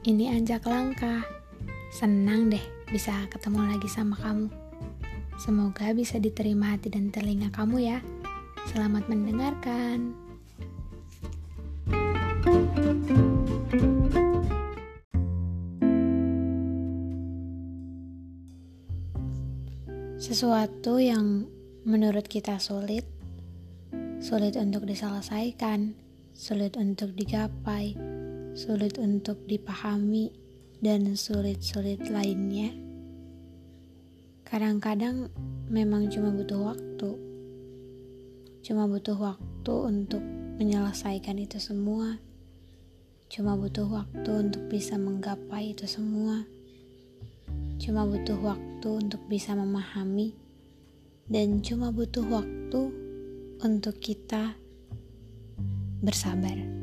Ini Anjak Langkah. Senang deh bisa ketemu lagi sama kamu. Semoga bisa diterima hati dan telinga kamu ya. Selamat mendengarkan. Sesuatu yang menurut kita sulit, sulit untuk diselesaikan, sulit untuk digapai, sulit untuk dipahami, dan sulit-sulit lainnya. Kadang-kadang memang cuma butuh waktu, cuma butuh waktu untuk menyelesaikan itu semua, cuma butuh waktu untuk bisa menggapai itu semua, cuma butuh waktu untuk bisa memahami, dan cuma butuh waktu untuk kita bersabar.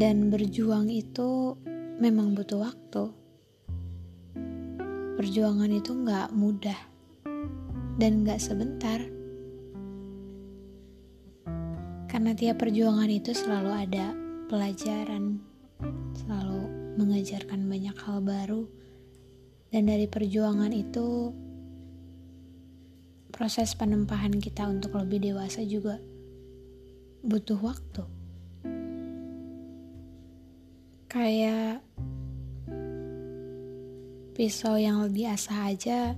Dan berjuang itu memang butuh waktu. Perjuangan itu nggak mudah dan nggak sebentar. Karena tiap perjuangan itu selalu ada pelajaran, selalu mengajarkan banyak hal baru, dan dari perjuangan itu proses penempahan kita untuk lebih dewasa juga butuh waktu kayak pisau yang lebih asah aja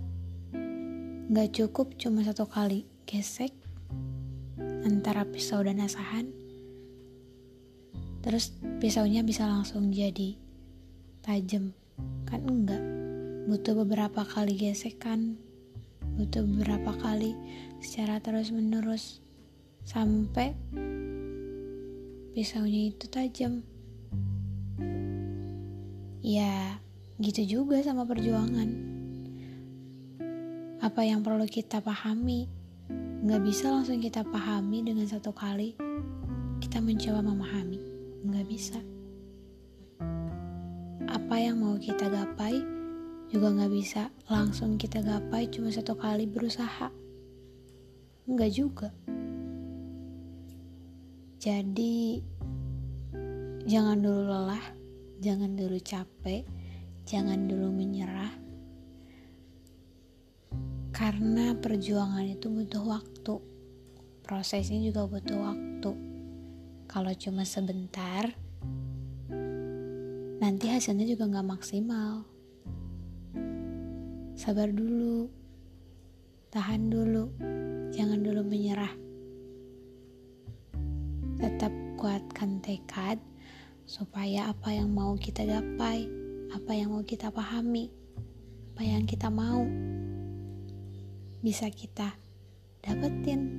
nggak cukup cuma satu kali gesek antara pisau dan asahan. Terus pisaunya bisa langsung jadi tajam. Kan enggak butuh beberapa kali gesekan butuh beberapa kali secara terus menerus sampai pisaunya itu tajam Ya, gitu juga sama perjuangan. Apa yang perlu kita pahami, nggak bisa langsung kita pahami dengan satu kali. Kita mencoba memahami, nggak bisa. Apa yang mau kita gapai, juga nggak bisa langsung kita gapai cuma satu kali berusaha. Nggak juga. Jadi, jangan dulu lelah jangan dulu capek, jangan dulu menyerah. Karena perjuangan itu butuh waktu. Prosesnya juga butuh waktu. Kalau cuma sebentar, nanti hasilnya juga nggak maksimal. Sabar dulu, tahan dulu, jangan dulu menyerah. Tetap kuatkan tekad supaya apa yang mau kita gapai, apa yang mau kita pahami, apa yang kita mau bisa kita dapetin,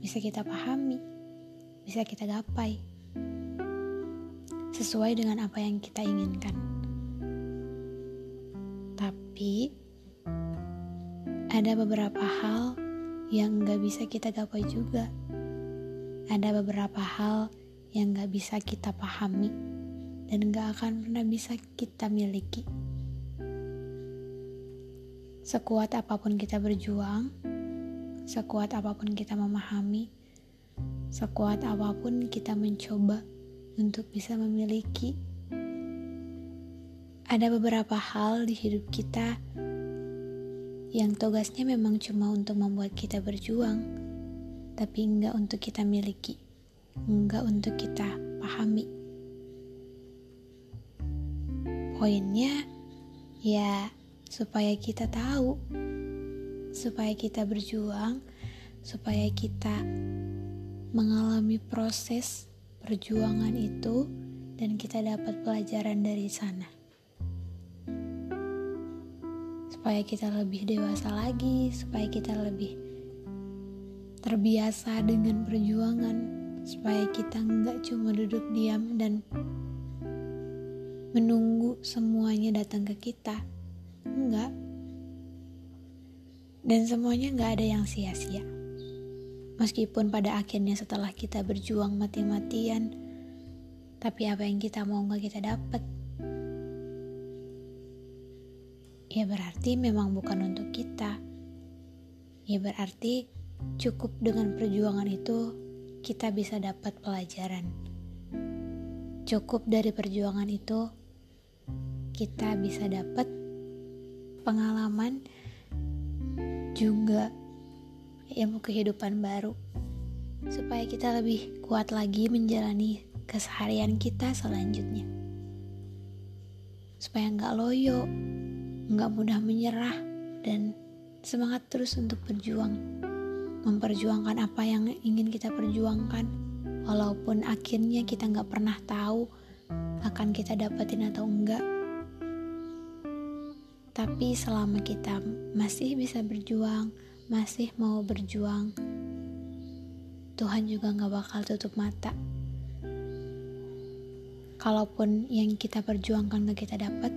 bisa kita pahami, bisa kita gapai sesuai dengan apa yang kita inginkan. Tapi ada beberapa hal yang gak bisa kita gapai juga. Ada beberapa hal yang gak bisa kita pahami dan gak akan pernah bisa kita miliki. Sekuat apa pun kita berjuang, sekuat apa pun kita memahami, sekuat apa pun kita mencoba untuk bisa memiliki, ada beberapa hal di hidup kita yang tugasnya memang cuma untuk membuat kita berjuang, tapi enggak untuk kita miliki enggak untuk kita pahami. Poinnya ya supaya kita tahu, supaya kita berjuang, supaya kita mengalami proses perjuangan itu dan kita dapat pelajaran dari sana. Supaya kita lebih dewasa lagi, supaya kita lebih terbiasa dengan perjuangan, supaya kita nggak cuma duduk diam dan menunggu semuanya datang ke kita. Enggak. Dan semuanya nggak ada yang sia-sia. Meskipun pada akhirnya setelah kita berjuang mati-matian, tapi apa yang kita mau nggak kita dapat. Ya berarti memang bukan untuk kita. Ya berarti cukup dengan perjuangan itu kita bisa dapat pelajaran. cukup dari perjuangan itu kita bisa dapat pengalaman juga ilmu kehidupan baru. Supaya kita lebih kuat lagi menjalani keseharian kita selanjutnya. Supaya nggak loyo nggak mudah menyerah dan semangat terus untuk berjuang memperjuangkan apa yang ingin kita perjuangkan. Walaupun akhirnya kita nggak pernah tahu akan kita dapetin atau enggak. Tapi selama kita masih bisa berjuang masih mau berjuang Tuhan juga gak bakal tutup mata. Kalaupun yang kita perjuangkan gak kita dapat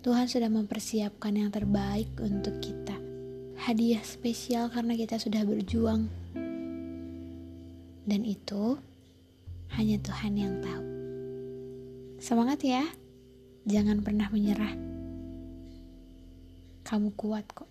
Tuhan sudah mempersiapkan yang terbaik untuk kita hadiah spesial karena kita sudah berjuang. Dan itu hanya Tuhan yang tahu. Semangat ya. Jangan pernah menyerah. Kamu kuat kok